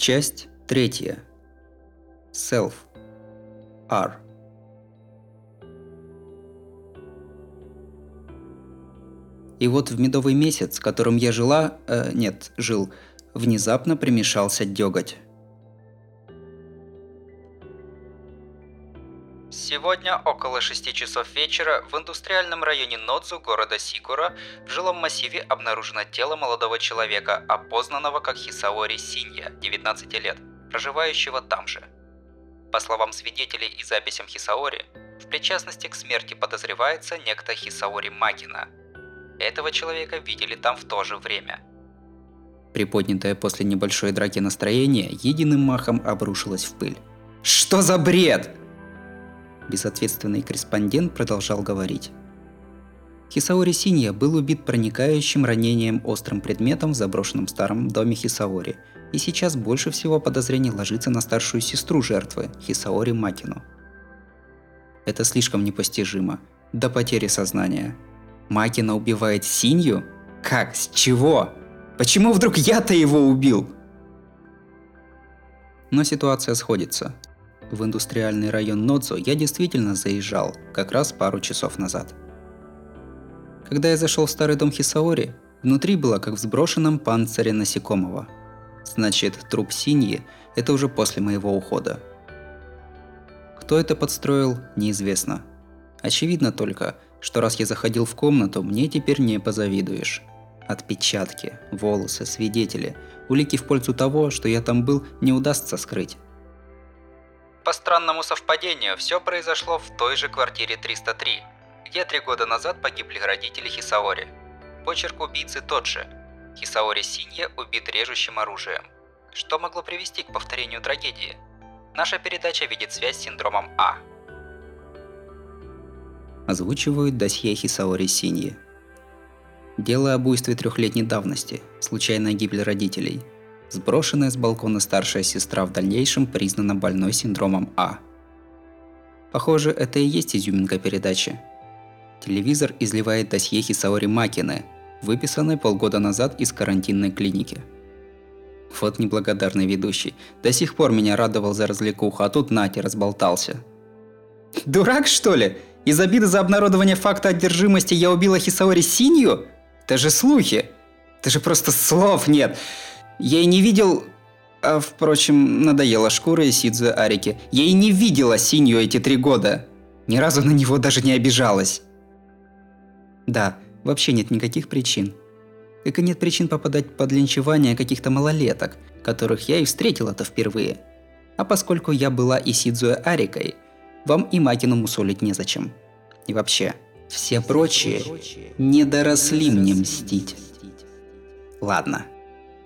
Часть третья. Self. R. И вот в медовый месяц, которым я жила, э, нет, жил, внезапно примешался деготь. Сегодня около 6 часов вечера в индустриальном районе Нодзу города Сикура в жилом массиве обнаружено тело молодого человека, опознанного как Хисаори Синья, 19 лет, проживающего там же. По словам свидетелей и записям Хисаори, в причастности к смерти подозревается некто Хисаори Макина. Этого человека видели там в то же время. Приподнятое после небольшой драки настроение единым махом обрушилось в пыль. Что за бред? Безответственный корреспондент продолжал говорить. Хисаори Синья был убит проникающим ранением острым предметом в заброшенном старом доме Хисаори, и сейчас больше всего подозрений ложится на старшую сестру жертвы, Хисаори Макину. Это слишком непостижимо. До потери сознания. Макина убивает Синью? Как? С чего? Почему вдруг я-то его убил? Но ситуация сходится. В индустриальный район Нодзо я действительно заезжал, как раз пару часов назад. Когда я зашел в старый дом Хисаори, внутри было как в сброшенном панцире насекомого. Значит, труп Синьи – это уже после моего ухода. Кто это подстроил, неизвестно. Очевидно только, что раз я заходил в комнату, мне теперь не позавидуешь. Отпечатки, волосы, свидетели, улики в пользу того, что я там был, не удастся скрыть. По странному совпадению, все произошло в той же квартире 303, где три года назад погибли родители Хисаори. Почерк убийцы тот же. Хисаори Синья убит режущим оружием. Что могло привести к повторению трагедии? Наша передача видит связь с синдромом А. Озвучивают досье Хисаори Синьи. Дело об буйстве трехлетней давности, случайная гибель родителей – Сброшенная с балкона старшая сестра в дальнейшем признана больной синдромом А. Похоже, это и есть изюминка передачи. Телевизор изливает досье Хисаори Макины, выписанной полгода назад из карантинной клиники. Вот неблагодарный ведущий. До сих пор меня радовал за развлекуху, а тут Нати разболтался. Дурак, что ли? Из обиды за обнародование факта одержимости я убила Хисаори Синью? Это же слухи. Это же просто слов нет. Я и не видел... А, впрочем, надоела шкура и Сидзу Арики. Я и не видела Синью эти три года. Ни разу на него даже не обижалась. Да, вообще нет никаких причин. Как и нет причин попадать под линчевание каких-то малолеток, которых я и встретила-то впервые. А поскольку я была и Сидзуэ Арикой, вам и Макину мусолить незачем. И вообще, все прочие не доросли мне мстить. Ладно,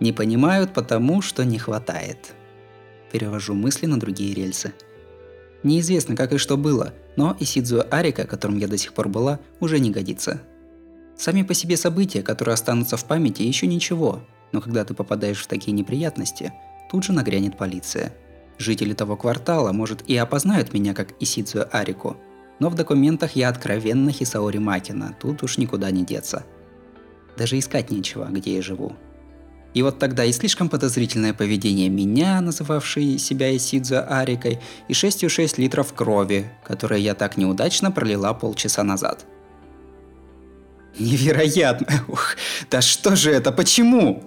не понимают потому, что не хватает. Перевожу мысли на другие рельсы. Неизвестно, как и что было, но Исидзуо Арика, которым я до сих пор была, уже не годится. Сами по себе события, которые останутся в памяти, еще ничего, но когда ты попадаешь в такие неприятности, тут же нагрянет полиция. Жители того квартала, может, и опознают меня как Исидзуо Арику, но в документах я откровенно Хисаори Макина, тут уж никуда не деться. Даже искать нечего, где я живу. И вот тогда и слишком подозрительное поведение меня, называвшей себя Исидзо Арикой, и 6,6 литров крови, которые я так неудачно пролила полчаса назад. Невероятно! Ух, да что же это? Почему?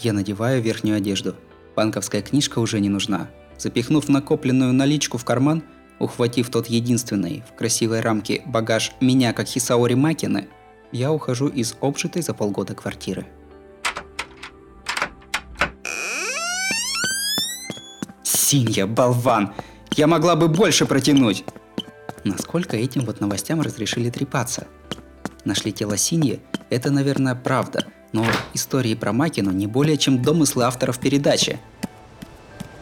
Я надеваю верхнюю одежду. Банковская книжка уже не нужна. Запихнув накопленную наличку в карман, ухватив тот единственный в красивой рамке багаж меня как Хисаори Макины, я ухожу из обжитой за полгода квартиры. Синья, болван! Я могла бы больше протянуть! Насколько этим вот новостям разрешили трепаться? Нашли тело Синьи – это, наверное, правда, но истории про Макину не более чем домыслы авторов передачи.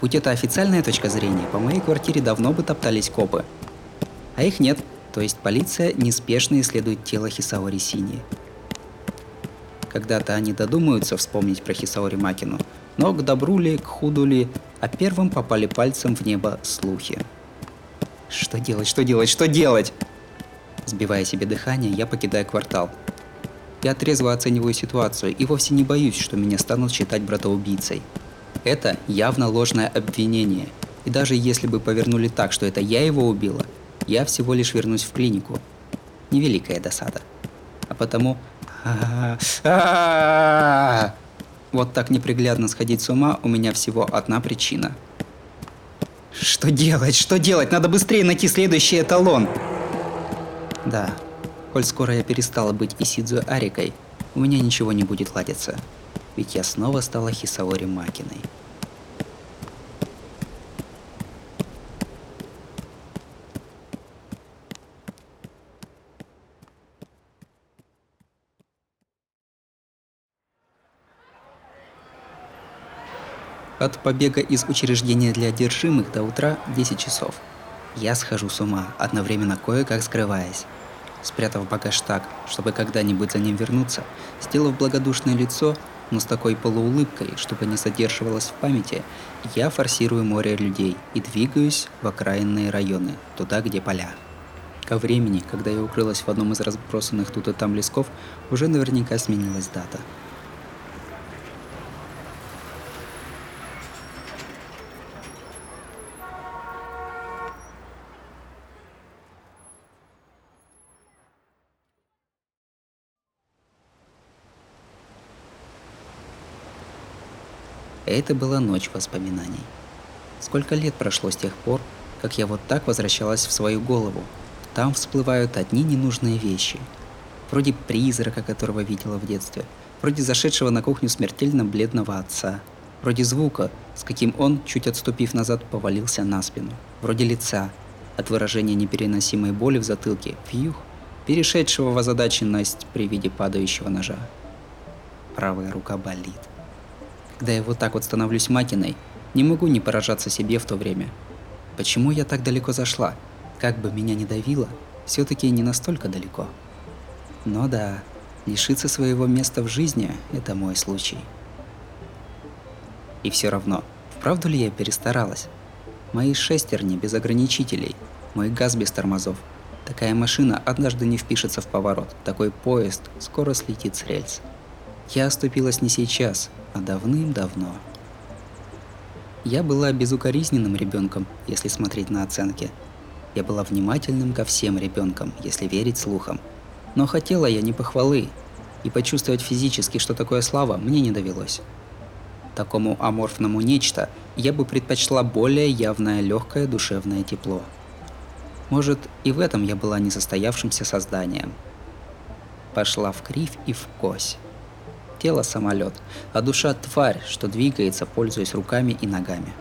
Будь это официальная точка зрения, по моей квартире давно бы топтались копы. А их нет – то есть полиция неспешно исследует тело Хисаори Сини. Когда-то они додумаются вспомнить про Хисаори Макину, но к добру ли, к худу ли, а первым попали пальцем в небо слухи. Что делать, что делать, что делать? Сбивая себе дыхание, я покидаю квартал. Я трезво оцениваю ситуацию и вовсе не боюсь, что меня станут считать братоубийцей. Это явно ложное обвинение. И даже если бы повернули так, что это я его убила, я всего лишь вернусь в клинику. Невеликая досада. А потому... Вот так неприглядно сходить с ума у меня всего одна причина. Что делать? Что делать? Надо быстрее найти следующий эталон. Да, коль скоро я перестала быть Исидзу Арикой, у меня ничего не будет ладиться. Ведь я снова стала Хисаори Макиной. От побега из учреждения для одержимых до утра 10 часов. Я схожу с ума, одновременно кое-как скрываясь. Спрятав багаж так, чтобы когда-нибудь за ним вернуться, сделав благодушное лицо, но с такой полуулыбкой, чтобы не задерживалось в памяти, я форсирую море людей и двигаюсь в окраинные районы, туда, где поля. Ко времени, когда я укрылась в одном из разбросанных тут и там лесков, уже наверняка сменилась дата – Это была ночь воспоминаний. Сколько лет прошло с тех пор, как я вот так возвращалась в свою голову. Там всплывают одни ненужные вещи. Вроде призрака, которого видела в детстве. Вроде зашедшего на кухню смертельно бледного отца. Вроде звука, с каким он, чуть отступив назад, повалился на спину. Вроде лица, от выражения непереносимой боли в затылке, фьюх, перешедшего в озадаченность при виде падающего ножа. Правая рука болит. Когда я вот так вот становлюсь макиной, не могу не поражаться себе в то время. Почему я так далеко зашла? Как бы меня ни давило, все-таки не настолько далеко. Но да, лишиться своего места в жизни – это мой случай. И все равно, вправду ли я перестаралась? Мои шестерни без ограничителей, мой газ без тормозов. Такая машина однажды не впишется в поворот, такой поезд скоро слетит с рельс. Я оступилась не сейчас, а давным-давно. Я была безукоризненным ребенком, если смотреть на оценки. Я была внимательным ко всем ребенкам, если верить слухам. Но хотела я не похвалы, и почувствовать физически, что такое слава, мне не довелось. Такому аморфному нечто я бы предпочла более явное легкое душевное тепло. Может, и в этом я была несостоявшимся созданием. Пошла в кривь и в кось тело самолет, а душа тварь, что двигается, пользуясь руками и ногами.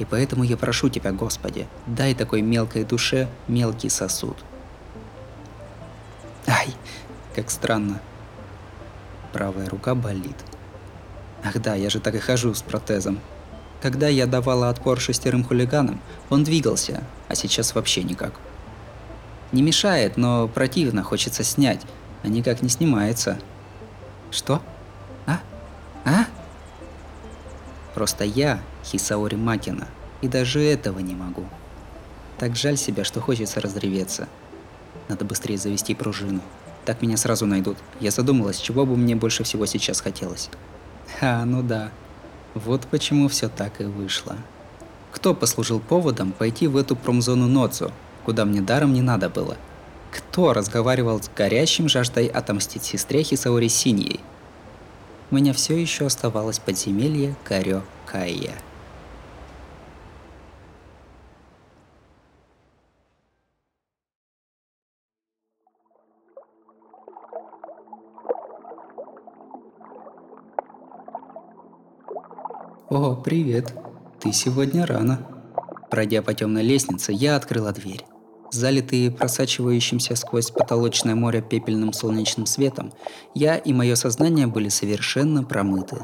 И поэтому я прошу Тебя, Господи, дай такой мелкой душе мелкий сосуд. Ай, как странно. Правая рука болит. Ах да, я же так и хожу с протезом. Когда я давала отпор шестерым хулиганам, он двигался, а сейчас вообще никак. Не мешает, но противно, хочется снять, а никак не снимается. Что? А? А? Просто я Хисаори Макина, и даже этого не могу. Так жаль себя, что хочется разреветься. Надо быстрее завести пружину. Так меня сразу найдут. Я задумалась, чего бы мне больше всего сейчас хотелось. А, ну да. Вот почему все так и вышло. Кто послужил поводом пойти в эту промзону Ноцу, куда мне даром не надо было – кто разговаривал с горящим жаждой отомстить сестре Хисаори Синьей? У меня все еще оставалось подземелье Карё Кайя. О, привет. Ты сегодня рано. Пройдя по темной лестнице, я открыла дверь. Залитые просачивающимся сквозь потолочное море пепельным солнечным светом, я и мое сознание были совершенно промыты.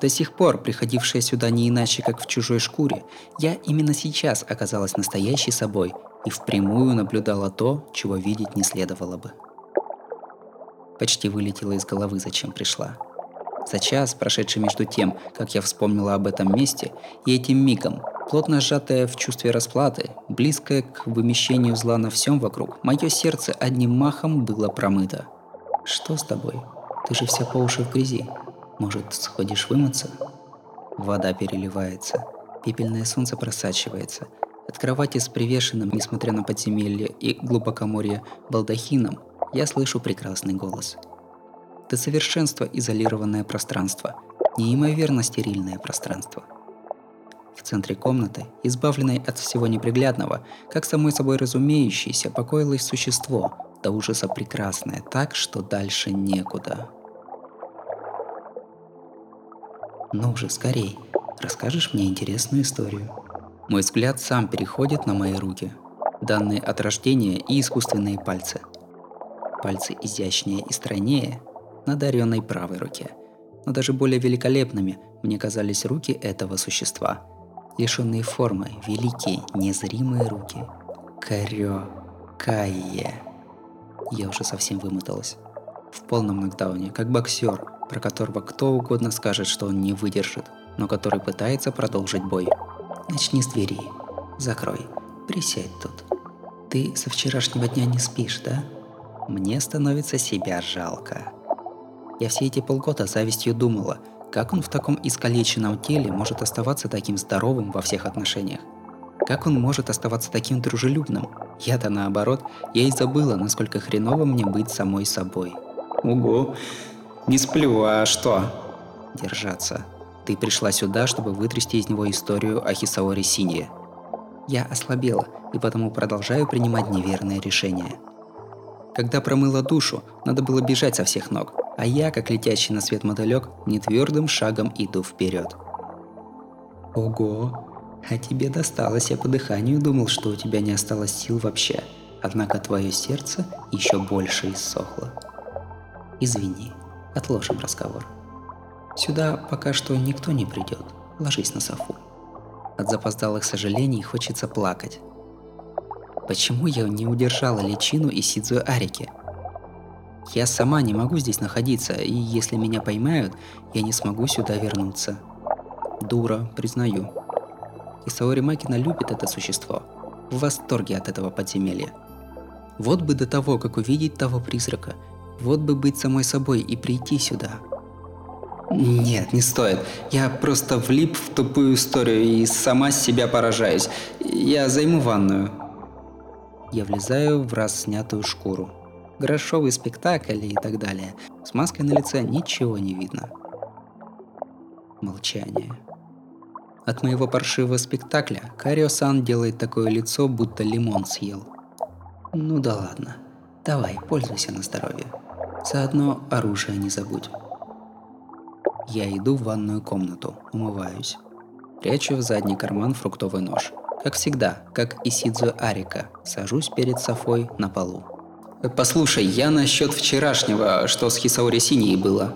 До сих пор, приходившая сюда не иначе, как в чужой шкуре, я именно сейчас оказалась настоящей собой и впрямую наблюдала то, чего видеть не следовало бы. Почти вылетела из головы, зачем пришла. За час, прошедший между тем, как я вспомнила об этом месте, и этим мигом, плотно сжатая в чувстве расплаты, Близкое к вымещению зла на всем вокруг, мое сердце одним махом было промыто. «Что с тобой? Ты же вся по уши в грязи. Может, сходишь вымыться?» Вода переливается. Пепельное солнце просачивается. От кровати с привешенным, несмотря на подземелье и глубокоморье, балдахином, я слышу прекрасный голос. До совершенства изолированное пространство, неимоверно стерильное пространство. В центре комнаты, избавленной от всего неприглядного, как самой собой разумеющееся, покоилось существо, до ужаса прекрасное, так, что дальше некуда. Ну же, скорей, расскажешь мне интересную историю. Мой взгляд сам переходит на мои руки, данные от рождения и искусственные пальцы. Пальцы изящнее и стройнее на даренной правой руке. Но даже более великолепными мне казались руки этого существа. Лишенные формы, великие, незримые руки. Карё, Кайе. Я уже совсем вымоталась. В полном нокдауне, как боксер, про которого кто угодно скажет, что он не выдержит, но который пытается продолжить бой. Начни с двери. Закрой. Присядь тут. Ты со вчерашнего дня не спишь, да? Мне становится себя жалко. Я все эти полгода завистью думала, как он в таком искалеченном теле может оставаться таким здоровым во всех отношениях. Как он может оставаться таким дружелюбным? Я-то наоборот, я и забыла, насколько хреново мне быть самой собой. Угу, не сплю, а что? Держаться. Ты пришла сюда, чтобы вытрясти из него историю о Хисаори Синье. Я ослабела и потому продолжаю принимать неверные решения. Когда промыла душу, надо было бежать со всех ног, а я, как летящий на свет мотылек, нетвердым шагом иду вперед. Ого, а тебе досталось, я по дыханию думал, что у тебя не осталось сил вообще. Однако твое сердце еще больше иссохло. Извини, отложим разговор. Сюда пока что никто не придет. Ложись на софу. От запоздалых сожалений хочется плакать. Почему я не удержала личину и Сидзу Арики? Я сама не могу здесь находиться, и если меня поймают, я не смогу сюда вернуться. Дура, признаю. И Саори Макина любит это существо. В восторге от этого подземелья. Вот бы до того, как увидеть того призрака. Вот бы быть самой собой и прийти сюда – нет, не стоит. Я просто влип в тупую историю и сама себя поражаюсь. Я займу ванную. Я влезаю в раз снятую шкуру. Грошовый спектакль и так далее. С маской на лице ничего не видно. Молчание. От моего паршивого спектакля Карио-сан делает такое лицо, будто лимон съел. Ну да ладно. Давай, пользуйся на здоровье. Заодно оружие не забудь. Я иду в ванную комнату, умываюсь. Прячу в задний карман фруктовый нож. Как всегда, как и Сидзу Арика, сажусь перед Софой на полу. «Послушай, я насчет вчерашнего, что с Хисаори Синей было».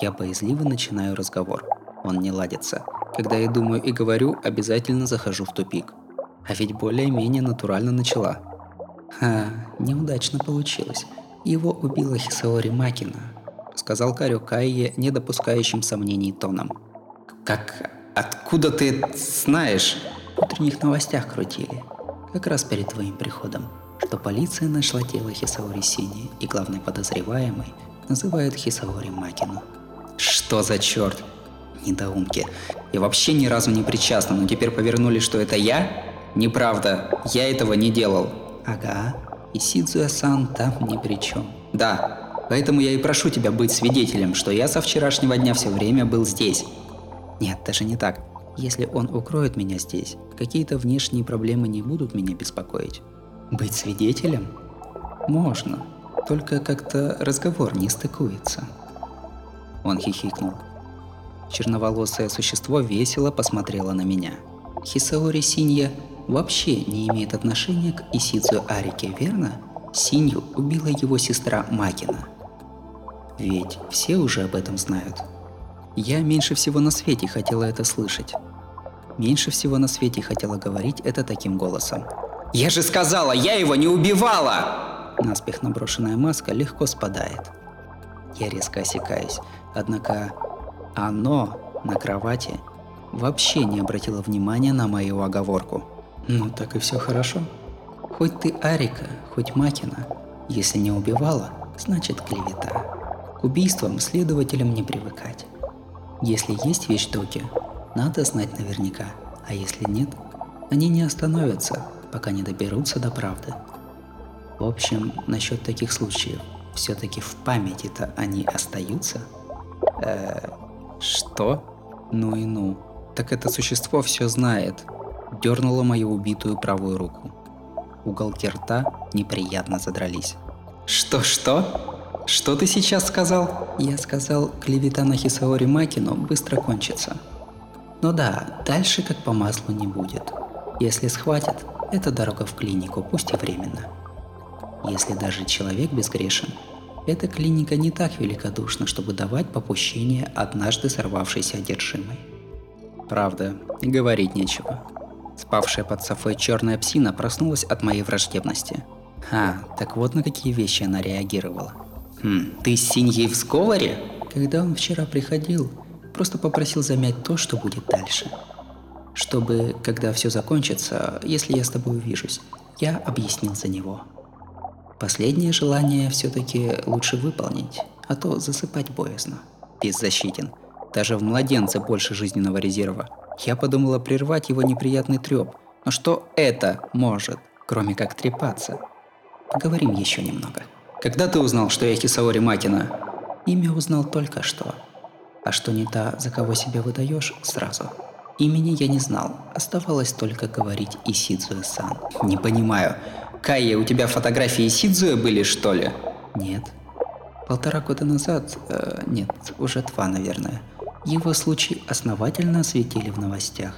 Я боязливо начинаю разговор. Он не ладится. Когда я думаю и говорю, обязательно захожу в тупик. А ведь более-менее натурально начала. Ха, неудачно получилось. Его убила Хисаори Макина, сказал Карю Кайе, не сомнений тоном. «Как? Откуда ты знаешь?» В утренних новостях крутили. Как раз перед твоим приходом. Что полиция нашла тело Хисаори Сини, и главный подозреваемый называют Хисаори Макину. Что за черт? Недоумки. Я вообще ни разу не причастна, но теперь повернули, что это я? Неправда, я этого не делал. Ага, и Сидзуя-сан там ни при чем. Да, Поэтому я и прошу тебя быть свидетелем, что я со вчерашнего дня все время был здесь. Нет, даже не так. Если он укроет меня здесь, какие-то внешние проблемы не будут меня беспокоить. Быть свидетелем? Можно. Только как-то разговор не стыкуется. Он хихикнул. Черноволосое существо весело посмотрело на меня. Хисаори Синья вообще не имеет отношения к Исидзу Арике, верно? Синью убила его сестра Макина. Ведь все уже об этом знают. Я меньше всего на свете хотела это слышать. Меньше всего на свете хотела говорить это таким голосом. «Я же сказала, я его не убивала!» Наспех наброшенная маска легко спадает. Я резко осекаюсь, однако оно на кровати вообще не обратило внимания на мою оговорку. Ну так и все хорошо. Хоть ты Арика, хоть Макина, если не убивала, значит клевета. К убийствам следователям не привыкать. Если есть вещдоки, надо знать наверняка, а если нет, они не остановятся, пока не доберутся до правды. В общем, насчет таких случаев, все-таки в памяти-то они остаются? Э, что? Ну и ну. Так это существо все знает. Дернуло мою убитую правую руку. Уголки рта неприятно задрались. Что-что? Что ты сейчас сказал? Я сказал, клевета на Хисаори Макину быстро кончится. Но да, дальше как по маслу не будет. Если схватят, это дорога в клинику, пусть и временно. Если даже человек безгрешен, эта клиника не так великодушна, чтобы давать попущение однажды сорвавшейся одержимой. Правда, говорить нечего. Спавшая под софой черная псина проснулась от моей враждебности. А, так вот на какие вещи она реагировала. Хм, ты Синьей в сговоре? Когда он вчера приходил, просто попросил замять то, что будет дальше. Чтобы, когда все закончится, если я с тобой увижусь, я объяснил за него. Последнее желание все-таки лучше выполнить, а то засыпать боязно. Беззащитен. Даже в младенце больше жизненного резерва. Я подумала прервать его неприятный треп. Но что это может, кроме как трепаться? Поговорим еще немного. Когда ты узнал, что я Хисаори Макина? Имя узнал только что. А что не та, за кого себя выдаешь, сразу. Имени я не знал, оставалось только говорить Исидзуэ-сан. Не понимаю, Кайя, у тебя фотографии Сидзуя были, что ли? Нет. Полтора года назад, э, нет, уже два, наверное, его случай основательно осветили в новостях.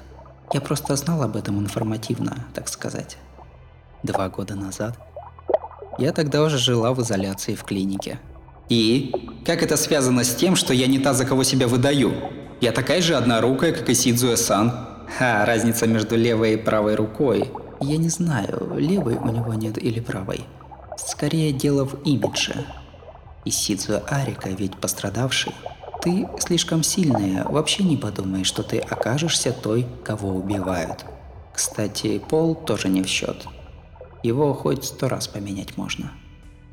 Я просто знал об этом информативно, так сказать. Два года назад я тогда уже жила в изоляции в клинике. И? Как это связано с тем, что я не та, за кого себя выдаю? Я такая же однорукая, как и Сидзуэ-сан. Ха, разница между левой и правой рукой. Я не знаю, левой у него нет или правой. Скорее дело в имидже. И Сидзуэ Арика ведь пострадавший. Ты слишком сильная, вообще не подумай, что ты окажешься той, кого убивают. Кстати, пол тоже не в счет. Его хоть сто раз поменять можно.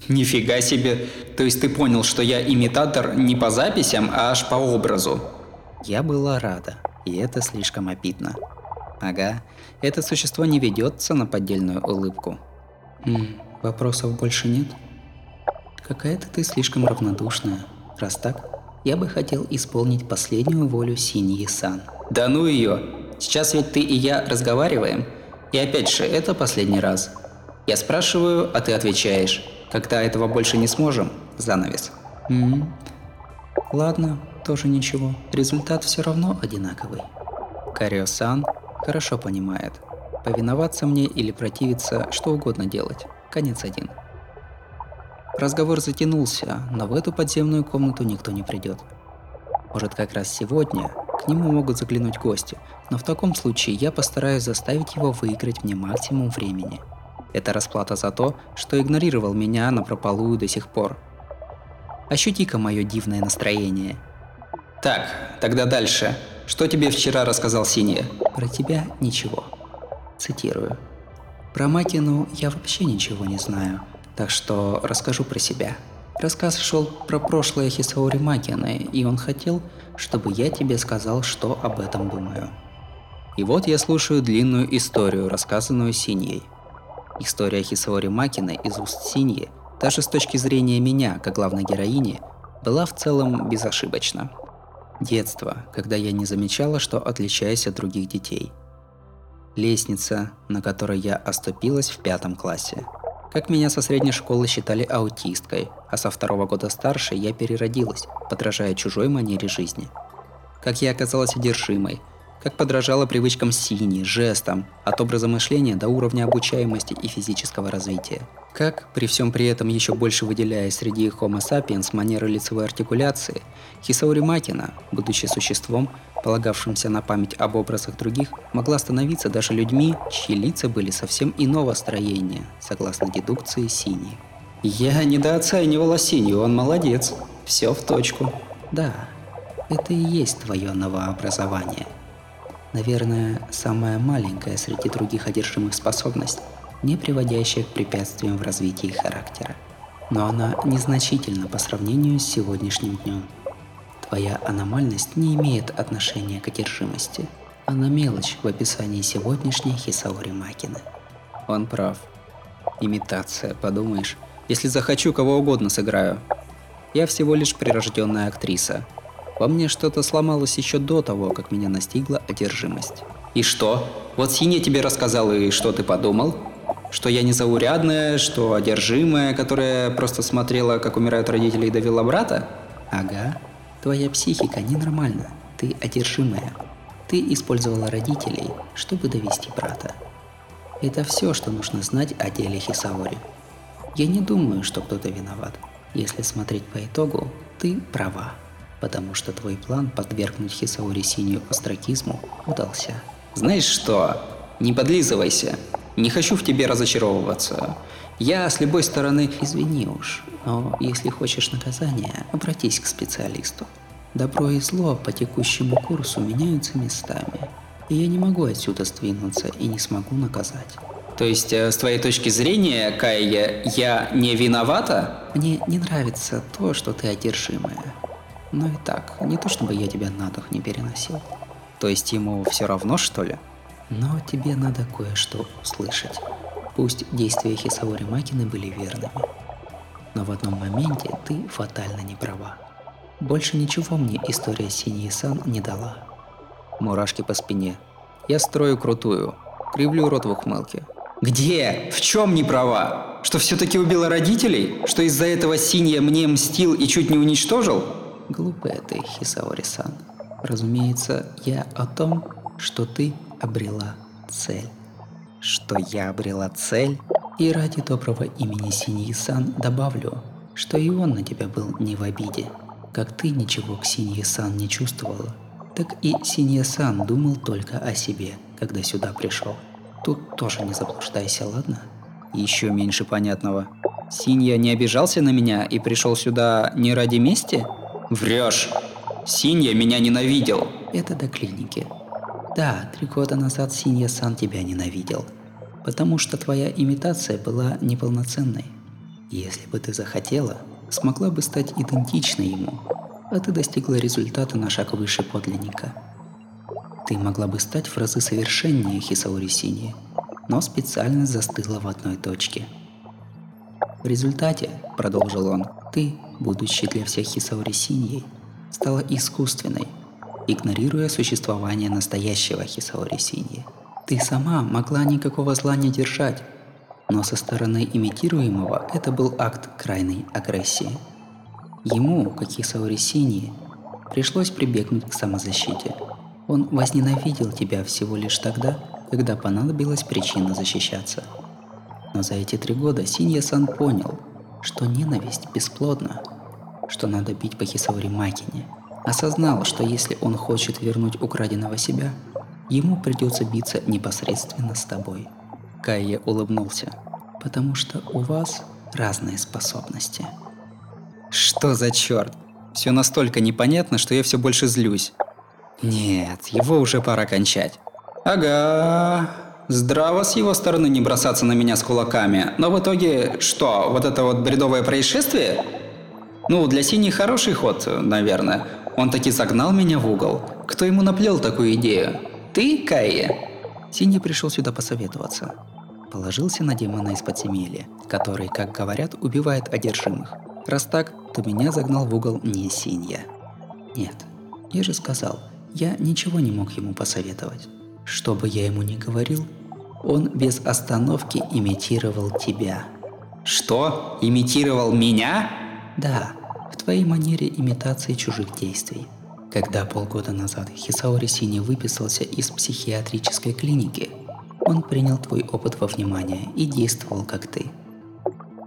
Нифига себе! То есть ты понял, что я имитатор не по записям, а аж по образу? Я была рада, и это слишком обидно. Ага, это существо не ведется на поддельную улыбку. М, вопросов больше нет? Какая-то ты слишком равнодушная. Раз так, я бы хотел исполнить последнюю волю Синьи Сан. Да ну ее! Сейчас ведь ты и я разговариваем. И опять же, это последний раз. Я спрашиваю, а ты отвечаешь. Когда этого больше не сможем, занавес. Угу. Ладно, тоже ничего. Результат все равно одинаковый. Карио-сан хорошо понимает. Повиноваться мне или противиться, что угодно делать. Конец один. Разговор затянулся, но в эту подземную комнату никто не придет. Может, как раз сегодня к нему могут заглянуть гости, но в таком случае я постараюсь заставить его выиграть мне максимум времени. Это расплата за то, что игнорировал меня на прополую до сих пор. Ощути-ка мое дивное настроение. Так, тогда дальше. Что тебе вчера рассказал Синия? Про тебя ничего. Цитирую. Про Макину я вообще ничего не знаю, так что расскажу про себя. Рассказ шел про прошлое Хисаори Макины, и он хотел, чтобы я тебе сказал, что об этом думаю. И вот я слушаю длинную историю, рассказанную Синьей. История Хисаори Макины из уст Синьи, даже с точки зрения меня, как главной героини, была в целом безошибочна. Детство, когда я не замечала, что отличаюсь от других детей. Лестница, на которой я оступилась в пятом классе. Как меня со средней школы считали аутисткой, а со второго года старше я переродилась, подражая чужой манере жизни. Как я оказалась одержимой, как подражала привычкам сини, жестам, от образа мышления до уровня обучаемости и физического развития. Как, при всем при этом еще больше выделяясь среди Homo sapiens манеры лицевой артикуляции, Хисаори Макина, будучи существом, полагавшимся на память об образах других, могла становиться даже людьми, чьи лица были совсем иного строения, согласно дедукции Сини. Я недооценивала Синью, он молодец. Все в точку. Да, это и есть твое новообразование – Наверное, самая маленькая среди других одержимых способность, не приводящая к препятствиям в развитии характера. Но она незначительна по сравнению с сегодняшним днем. Твоя аномальность не имеет отношения к одержимости. Она мелочь в описании сегодняшней Хисаори Макины. Он прав. Имитация, подумаешь. Если захочу, кого угодно сыграю. Я всего лишь прирожденная актриса. Во мне что-то сломалось еще до того, как меня настигла одержимость. И что? Вот Синя тебе рассказал, и что ты подумал? Что я незаурядная, что одержимая, которая просто смотрела, как умирают родители и довела брата? Ага. Твоя психика ненормальна. Ты одержимая. Ты использовала родителей, чтобы довести брата. Это все, что нужно знать о деле Хисаори. Я не думаю, что кто-то виноват. Если смотреть по итогу, ты права, потому что твой план подвергнуть Хисаори Синью остракизму удался. Знаешь что? Не подлизывайся. Не хочу в тебе разочаровываться. Я с любой стороны... Извини уж, но если хочешь наказания, обратись к специалисту. Добро и зло по текущему курсу меняются местами. И я не могу отсюда сдвинуться и не смогу наказать. То есть, э, с твоей точки зрения, Кайя, я не виновата? Мне не нравится то, что ты одержимая. Но и так, не то чтобы я тебя на дух не переносил. То есть ему все равно, что ли? Но тебе надо кое-что услышать. Пусть действия Хисаори Макины были верными, но в одном моменте ты фатально не права. Больше ничего мне история Синьи Сан не дала. Мурашки по спине. Я строю крутую, кривлю рот в ухмылке. Где? В чем не права? Что все-таки убила родителей? Что из-за этого Синья мне мстил и чуть не уничтожил? Глупая ты, Хисаори-сан. Разумеется, я о том, что ты обрела цель. Что я обрела цель? И ради доброго имени Синьи-сан добавлю, что и он на тебя был не в обиде. Как ты ничего к Синьи-сан не чувствовала, так и Синья-сан думал только о себе, когда сюда пришел. Тут тоже не заблуждайся, ладно? Еще меньше понятного. Синья не обижался на меня и пришел сюда не ради мести? Врешь. Синья меня ненавидел. Это до клиники. Да, три года назад Синья сам тебя ненавидел. Потому что твоя имитация была неполноценной. Если бы ты захотела, смогла бы стать идентичной ему, а ты достигла результата на шаг выше подлинника – ты могла бы стать в разы совершеннее Хисаури Синьи, но специально застыла в одной точке. В результате, продолжил он, ты, будучи для всех Хисаури Синьей, стала искусственной, игнорируя существование настоящего Хисаури Синьи. Ты сама могла никакого зла не держать, но со стороны имитируемого это был акт крайней агрессии. Ему, как Хисаури Синьи, пришлось прибегнуть к самозащите – он возненавидел тебя всего лишь тогда, когда понадобилась причина защищаться. Но за эти три года Синья-сан понял, что ненависть бесплодна, что надо бить по Хисаури Макине. Осознал, что если он хочет вернуть украденного себя, ему придется биться непосредственно с тобой. Кайя улыбнулся, потому что у вас разные способности. Что за черт? Все настолько непонятно, что я все больше злюсь. Нет, его уже пора кончать. Ага, здраво с его стороны не бросаться на меня с кулаками. Но в итоге, что, вот это вот бредовое происшествие? Ну, для Синий хороший ход, наверное. Он таки загнал меня в угол. Кто ему наплел такую идею? Ты, Кайя? Синий пришел сюда посоветоваться. Положился на демона из подземелья, который, как говорят, убивает одержимых. Раз так, то меня загнал в угол не Синья. Нет, я же сказал, я ничего не мог ему посоветовать. Что бы я ему ни говорил, он без остановки имитировал тебя. Что? Имитировал меня? Да, в твоей манере имитации чужих действий. Когда полгода назад Хисаори Сини выписался из психиатрической клиники, он принял твой опыт во внимание и действовал как ты.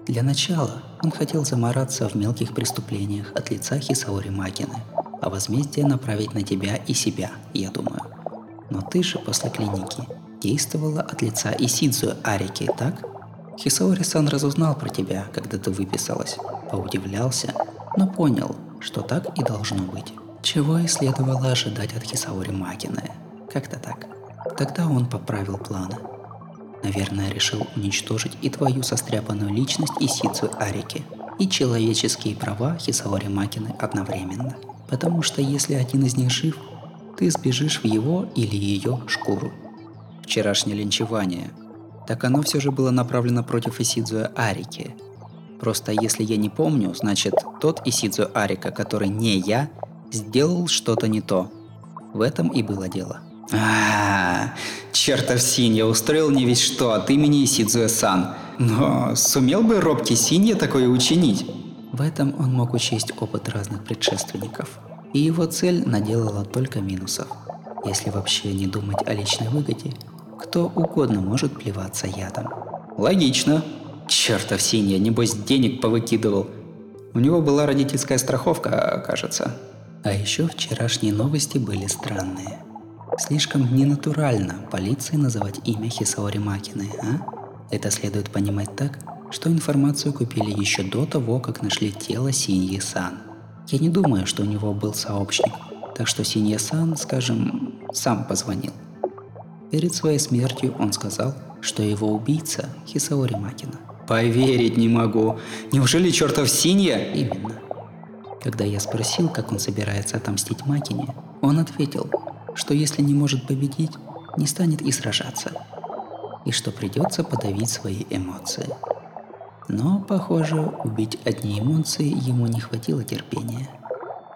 Для начала он хотел замораться в мелких преступлениях от лица Хисаори Макины – а возмездие направить на тебя и себя, я думаю. Но ты же после клиники действовала от лица Исидзу Арики, так? Хисаори-сан разузнал про тебя, когда ты выписалась, поудивлялся, но понял, что так и должно быть. Чего и следовало ожидать от Хисаори Макины. Как-то так. Тогда он поправил планы. Наверное, решил уничтожить и твою состряпанную личность Исицу Арики, и человеческие права Хисаори Макины одновременно. Потому что если один из них жив, ты сбежишь в его или ее шкуру. Вчерашнее линчевание. Так оно все же было направлено против Исидзуя Арики. Просто если я не помню, значит тот Исидзу Арика, который не я, сделал что-то не то. В этом и было дело. А, чертов Синья устроил не весь что от имени Исидзуэ-сан. Но сумел бы робкий Синья такое учинить? В этом он мог учесть опыт разных предшественников. И его цель наделала только минусов. Если вообще не думать о личной выгоде, кто угодно может плеваться ядом. Логично. Чертов Синья, небось денег повыкидывал. У него была родительская страховка, кажется. А еще вчерашние новости были странные. Слишком ненатурально полиции называть имя Хисаори Макины, а? Это следует понимать так, что информацию купили еще до того, как нашли тело Синьи Сан. Я не думаю, что у него был сообщник, так что Синья Сан, скажем, сам позвонил. Перед своей смертью он сказал, что его убийца Хисаори Макина. Поверить не могу. Неужели чертов Синья? Именно. Когда я спросил, как он собирается отомстить Макине, он ответил, что если не может победить, не станет и сражаться, и что придется подавить свои эмоции. Но, похоже, убить одни эмоции ему не хватило терпения.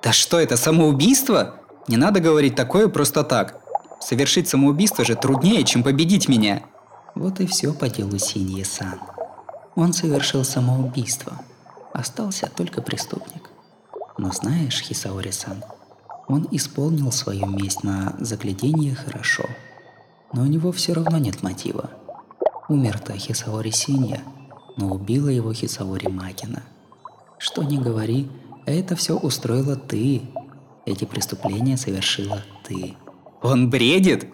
Да что это, самоубийство? Не надо говорить такое просто так. Совершить самоубийство же труднее, чем победить меня. Вот и все по делу Синьи Сан. Он совершил самоубийство. Остался только преступник. Но знаешь, Хисаори-сан, он исполнил свою месть на заглядение хорошо. Но у него все равно нет мотива. Умер-то Хисаори Синья, но убила его Хисаори Макина. Что не говори, это все устроила ты. Эти преступления совершила ты. Он бредит?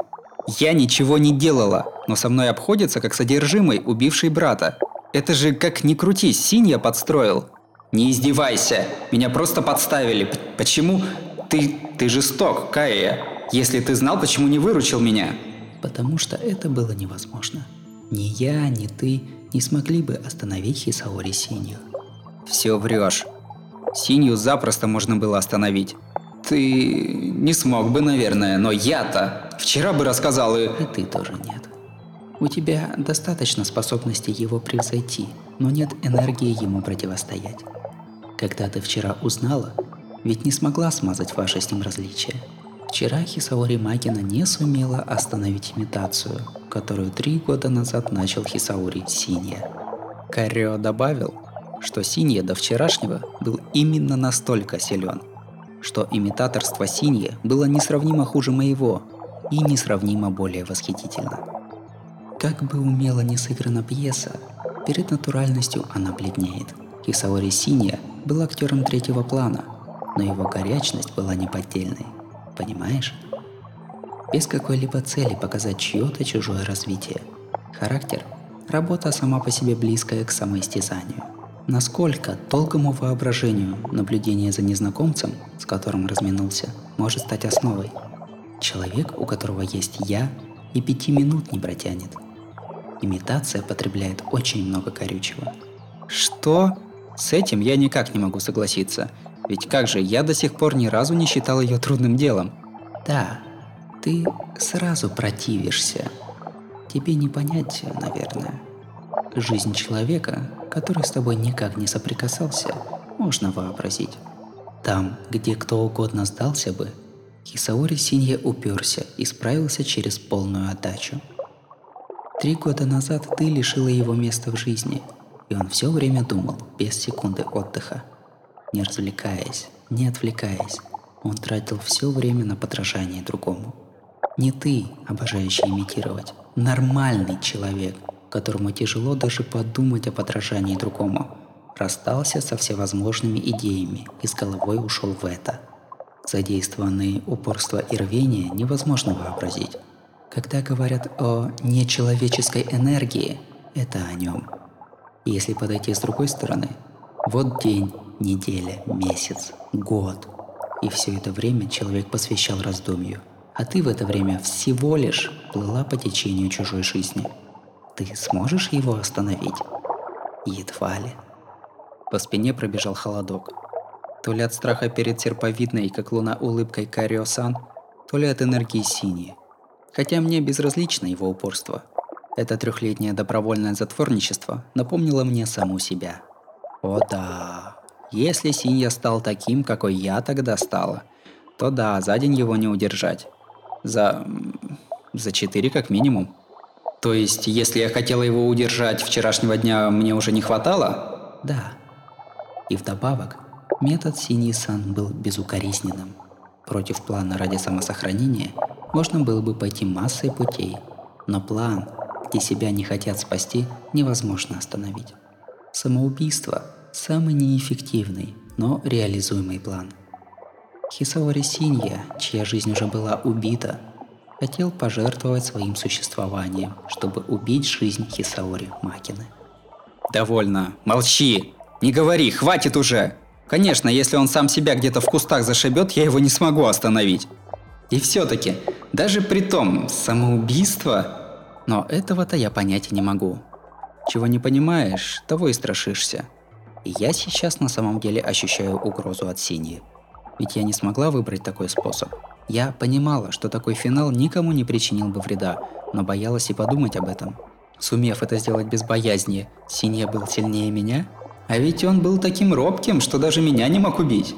Я ничего не делала, но со мной обходится как содержимый, убивший брата. Это же как ни крути, Синья подстроил. Не издевайся, меня просто подставили. Почему? Ты, ты жесток, Кая. Если ты знал, почему не выручил меня? Потому что это было невозможно. Ни я, ни ты не смогли бы остановить Хисаори Синью. Все врешь. Синью запросто можно было остановить. Ты не смог бы, наверное, но я-то вчера бы рассказал и... И ты тоже нет. У тебя достаточно способностей его превзойти, но нет энергии ему противостоять. Когда ты вчера узнала, ведь не смогла смазать ваше с ним различие. Вчера Хисаори Магина не сумела остановить имитацию, которую три года назад начал Хисаори Синья. Карио добавил, что Синья до вчерашнего был именно настолько силен, что имитаторство Синья было несравнимо хуже моего и несравнимо более восхитительно. Как бы умело не сыграна пьеса, перед натуральностью она бледнеет. Хисаори Синья был актером третьего плана – но его горячность была неподдельной. Понимаешь? Без какой-либо цели показать чье-то чужое развитие. Характер – работа сама по себе близкая к самоистязанию. Насколько долгому воображению наблюдение за незнакомцем, с которым разминулся, может стать основой? Человек, у которого есть «я», и пяти минут не протянет. Имитация потребляет очень много горючего. Что? С этим я никак не могу согласиться – ведь как же, я до сих пор ни разу не считал ее трудным делом. Да, ты сразу противишься. Тебе не понять, наверное. Жизнь человека, который с тобой никак не соприкасался, можно вообразить. Там, где кто угодно сдался бы, Хисаори Синья уперся и справился через полную отдачу. Три года назад ты лишила его места в жизни, и он все время думал, без секунды отдыха – не развлекаясь, не отвлекаясь. Он тратил все время на подражание другому. Не ты, обожающий имитировать, нормальный человек, которому тяжело даже подумать о подражании другому, расстался со всевозможными идеями и с головой ушел в это. Задействованные упорство и рвение невозможно вообразить. Когда говорят о нечеловеческой энергии, это о нем. Если подойти с другой стороны, вот день, неделя, месяц, год. И все это время человек посвящал раздумью. А ты в это время всего лишь плыла по течению чужой жизни. Ты сможешь его остановить? Едва ли. По спине пробежал холодок. То ли от страха перед серповидной, как луна улыбкой Карио-сан, то ли от энергии синей. Хотя мне безразлично его упорство. Это трехлетнее добровольное затворничество напомнило мне саму себя. О да, если Синья стал таким, какой я тогда стала, то да, за день его не удержать. За... за четыре как минимум. То есть, если я хотела его удержать вчерашнего дня, мне уже не хватало? Да. И вдобавок, метод Синьи-сан был безукоризненным. Против плана ради самосохранения можно было бы пойти массой путей, но план, где себя не хотят спасти, невозможно остановить. Самоубийство – самый неэффективный, но реализуемый план. Хисаори Синья, чья жизнь уже была убита, хотел пожертвовать своим существованием, чтобы убить жизнь Хисаори Макины. «Довольно. Молчи. Не говори, хватит уже. Конечно, если он сам себя где-то в кустах зашибет, я его не смогу остановить. И все-таки, даже при том, самоубийство... Но этого-то я понять не могу. Чего не понимаешь, того и страшишься. И я сейчас на самом деле ощущаю угрозу от Синьи. Ведь я не смогла выбрать такой способ. Я понимала, что такой финал никому не причинил бы вреда, но боялась и подумать об этом. Сумев это сделать без боязни, Синья был сильнее меня? А ведь он был таким робким, что даже меня не мог убить.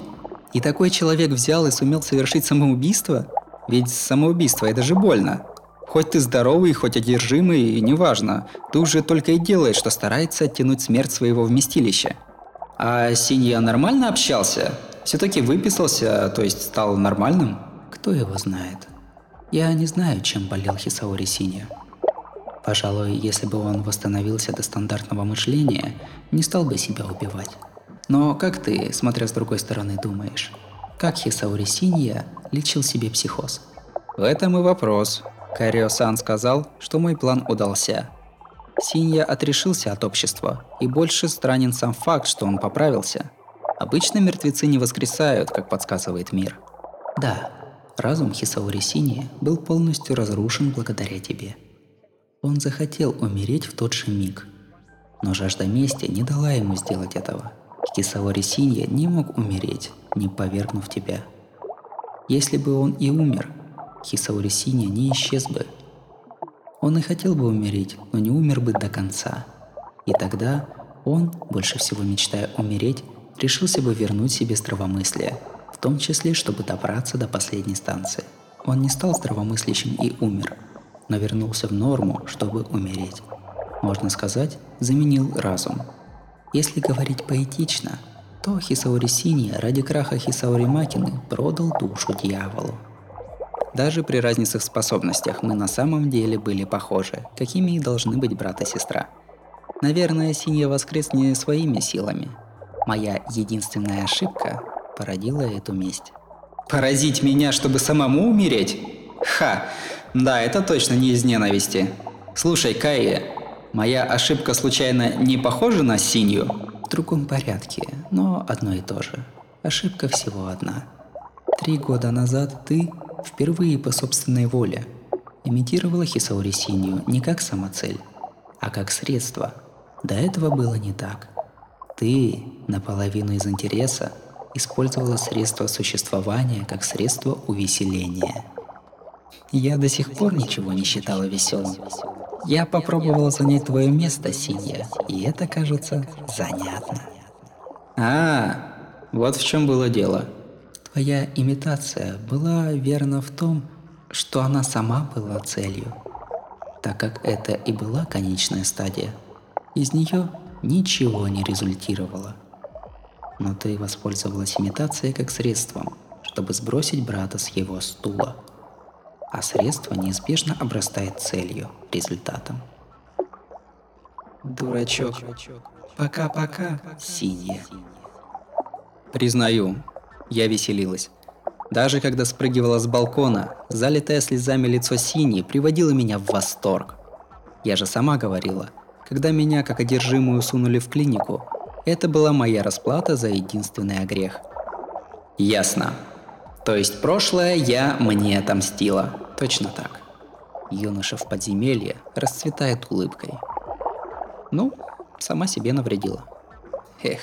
И такой человек взял и сумел совершить самоубийство? Ведь самоубийство это же больно. Хоть ты здоровый, хоть одержимый, неважно. Ты уже только и делаешь, что старается оттянуть смерть своего вместилища. А Синья нормально общался? Все-таки выписался, то есть стал нормальным? Кто его знает? Я не знаю, чем болел Хисаори Синья. Пожалуй, если бы он восстановился до стандартного мышления, не стал бы себя убивать. Но как ты, смотря с другой стороны, думаешь? Как Хисаори Синья лечил себе психоз? В этом и вопрос. Карио-сан сказал, что мой план удался. Синья отрешился от общества, и больше странен сам факт, что он поправился. Обычно мертвецы не воскресают, как подсказывает мир. Да, разум Хисаори Синья был полностью разрушен благодаря тебе. Он захотел умереть в тот же миг. Но жажда мести не дала ему сделать этого. Хисаори Синья не мог умереть, не повергнув тебя. Если бы он и умер, Хисаори Синя не исчез бы. Он и хотел бы умереть, но не умер бы до конца. И тогда он, больше всего мечтая умереть, решился бы вернуть себе здравомыслие, том числе, чтобы добраться до последней станции. Он не стал здравомыслящим и умер, но вернулся в норму, чтобы умереть. Можно сказать, заменил разум. Если говорить поэтично, то Хисаори Сини ради краха Хисаори Макины продал душу дьяволу. Даже при разнице в способностях мы на самом деле были похожи, какими и должны быть брат и сестра. Наверное, Синья воскрес не своими силами. Моя единственная ошибка породила эту месть. Поразить меня, чтобы самому умереть? Ха! Да, это точно не из ненависти. Слушай, Кайя, моя ошибка случайно не похожа на синюю? В другом порядке, но одно и то же. Ошибка всего одна. Три года назад ты впервые по собственной воле имитировала Хисаори Синью не как самоцель, а как средство. До этого было не так. Ты, наполовину из интереса, использовала средство существования как средство увеселения. Я до сих пор ничего не считала веселым. Я попробовала занять твое место, Синья, и это кажется занятно. А, вот в чем было дело. Твоя имитация была верна в том, что она сама была целью, так как это и была конечная стадия. Из нее ничего не результировало. Но ты воспользовалась имитацией как средством, чтобы сбросить брата с его стула. А средство неизбежно обрастает целью, результатом. Дурачок. Пока-пока, синяя. Признаю, я веселилась. Даже когда спрыгивала с балкона, залитое слезами лицо синей приводило меня в восторг. Я же сама говорила, когда меня как одержимую сунули в клинику, это была моя расплата за единственный грех. Ясно. То есть прошлое я мне отомстила. Точно так. Юноша в подземелье расцветает улыбкой. Ну, сама себе навредила. Эх,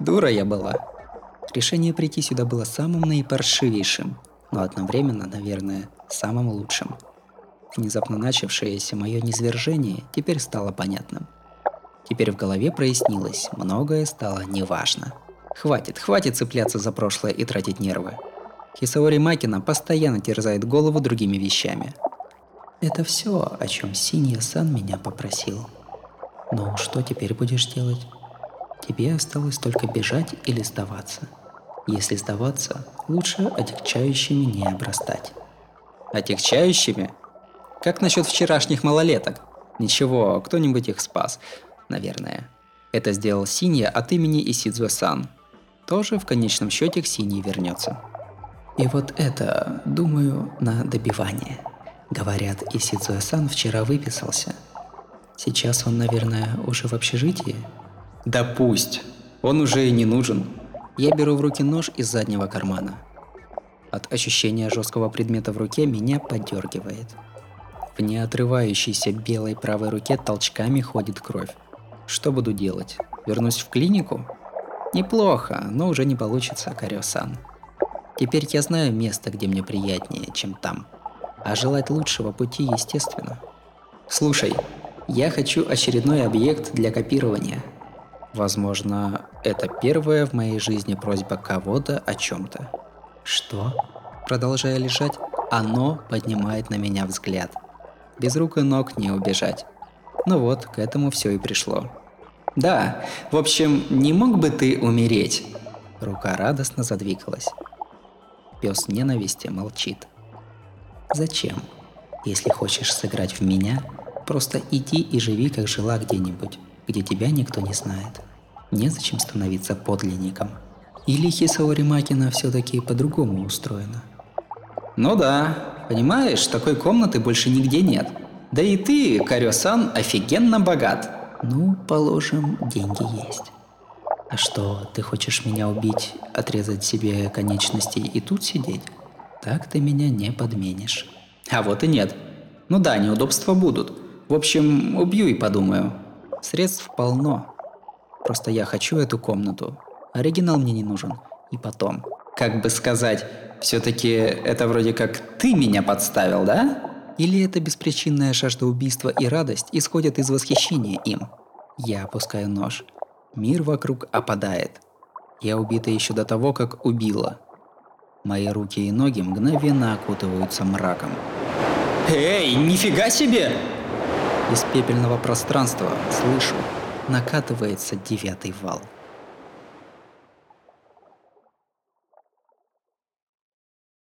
дура я была. Решение прийти сюда было самым наипаршивейшим, но одновременно, наверное, самым лучшим. Внезапно начавшееся мое низвержение теперь стало понятным. Теперь в голове прояснилось, многое стало неважно. Хватит, хватит цепляться за прошлое и тратить нервы. Хисаори Макина постоянно терзает голову другими вещами. Это все, о чем Синья-сан меня попросил. Но что теперь будешь делать? Тебе осталось только бежать или сдаваться. Если сдаваться, лучше отягчающими не обрастать. Отягчающими? Как насчет вчерашних малолеток? Ничего, кто-нибудь их спас, наверное. Это сделал Синья от имени Исидзуэ-сан. Тоже в конечном счете к Синьи вернется. И вот это, думаю, на добивание. Говорят, Исидзуэ-сан вчера выписался. Сейчас он, наверное, уже в общежитии? Да пусть. Он уже и не нужен. Я беру в руки нож из заднего кармана. От ощущения жесткого предмета в руке меня подергивает. В неотрывающейся белой правой руке толчками ходит кровь. Что буду делать? Вернусь в клинику? Неплохо, но уже не получится, Кариосан. Теперь я знаю место, где мне приятнее, чем там. А желать лучшего пути естественно. Слушай, я хочу очередной объект для копирования. Возможно, это первая в моей жизни просьба кого-то о чем-то. Что? Продолжая лежать, оно поднимает на меня взгляд. Без рук и ног не убежать. Ну вот, к этому все и пришло. Да, в общем, не мог бы ты умереть? Рука радостно задвигалась. Пес ненависти молчит. Зачем? Если хочешь сыграть в меня, просто иди и живи, как жила где-нибудь, где тебя никто не знает. Незачем становиться подлинником. Или Хисаори Макина все-таки по-другому устроена. Ну да, понимаешь, такой комнаты больше нигде нет. Да и ты, Карё-сан, офигенно богат. Ну, положим, деньги есть. А что, ты хочешь меня убить, отрезать себе конечности и тут сидеть? Так ты меня не подменишь. А вот и нет. Ну да, неудобства будут. В общем, убью и подумаю. Средств полно. Просто я хочу эту комнату. Оригинал мне не нужен. И потом. Как бы сказать, все-таки это вроде как ты меня подставил, да? Или это беспричинная жажда убийства и радость исходят из восхищения им? Я опускаю нож. Мир вокруг опадает. Я убита еще до того, как убила. Мои руки и ноги мгновенно окутываются мраком. Эй, нифига себе! Из пепельного пространства слышу, накатывается девятый вал.